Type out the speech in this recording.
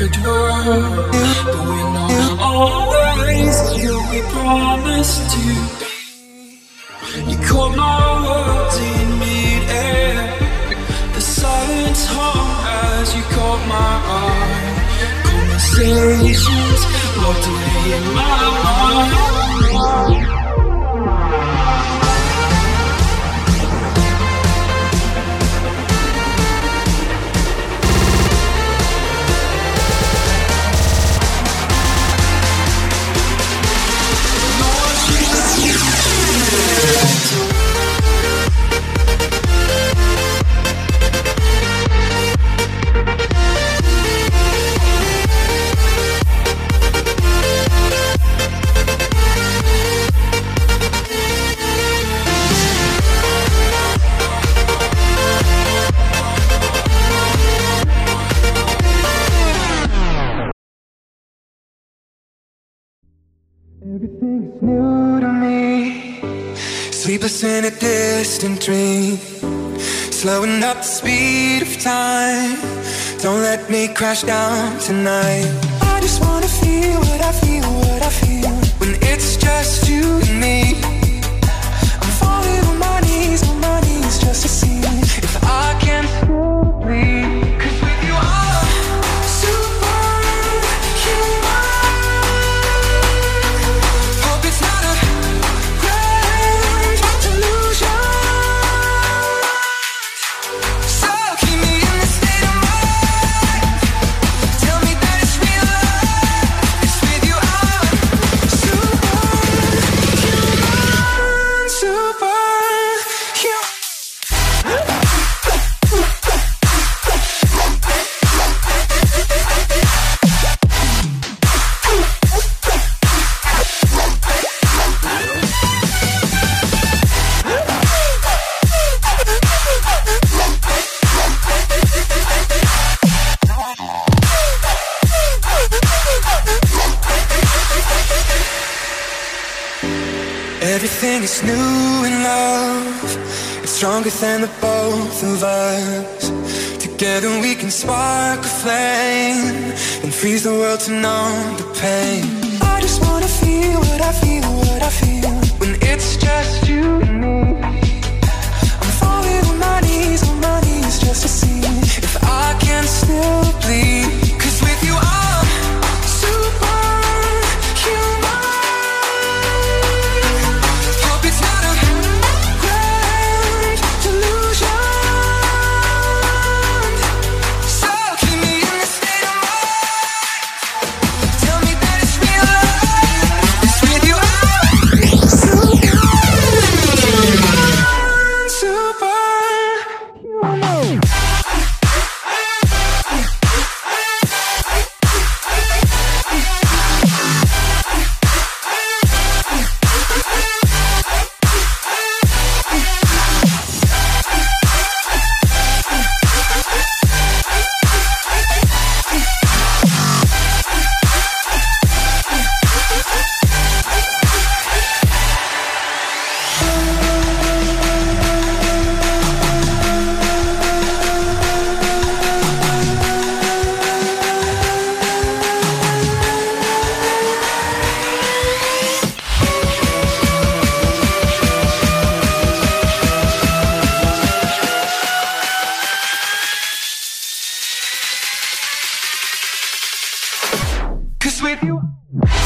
world. But we're we promised to be. You caught my words in mid-air. The silence hung as you caught my eye. Conversations locked away in my mind. Sleepless in a distant dream. Slowing up the speed of time. Don't let me crash down tonight. I just wanna feel what I feel, what I feel. When it's just you and me. Than the both of us. Together we can spark a flame and freeze the world to numb the pain. I just wanna feel what I feel, what I feel when it's just you and me. I'm falling on my knees, on my knees just to see if I can still bleed. With you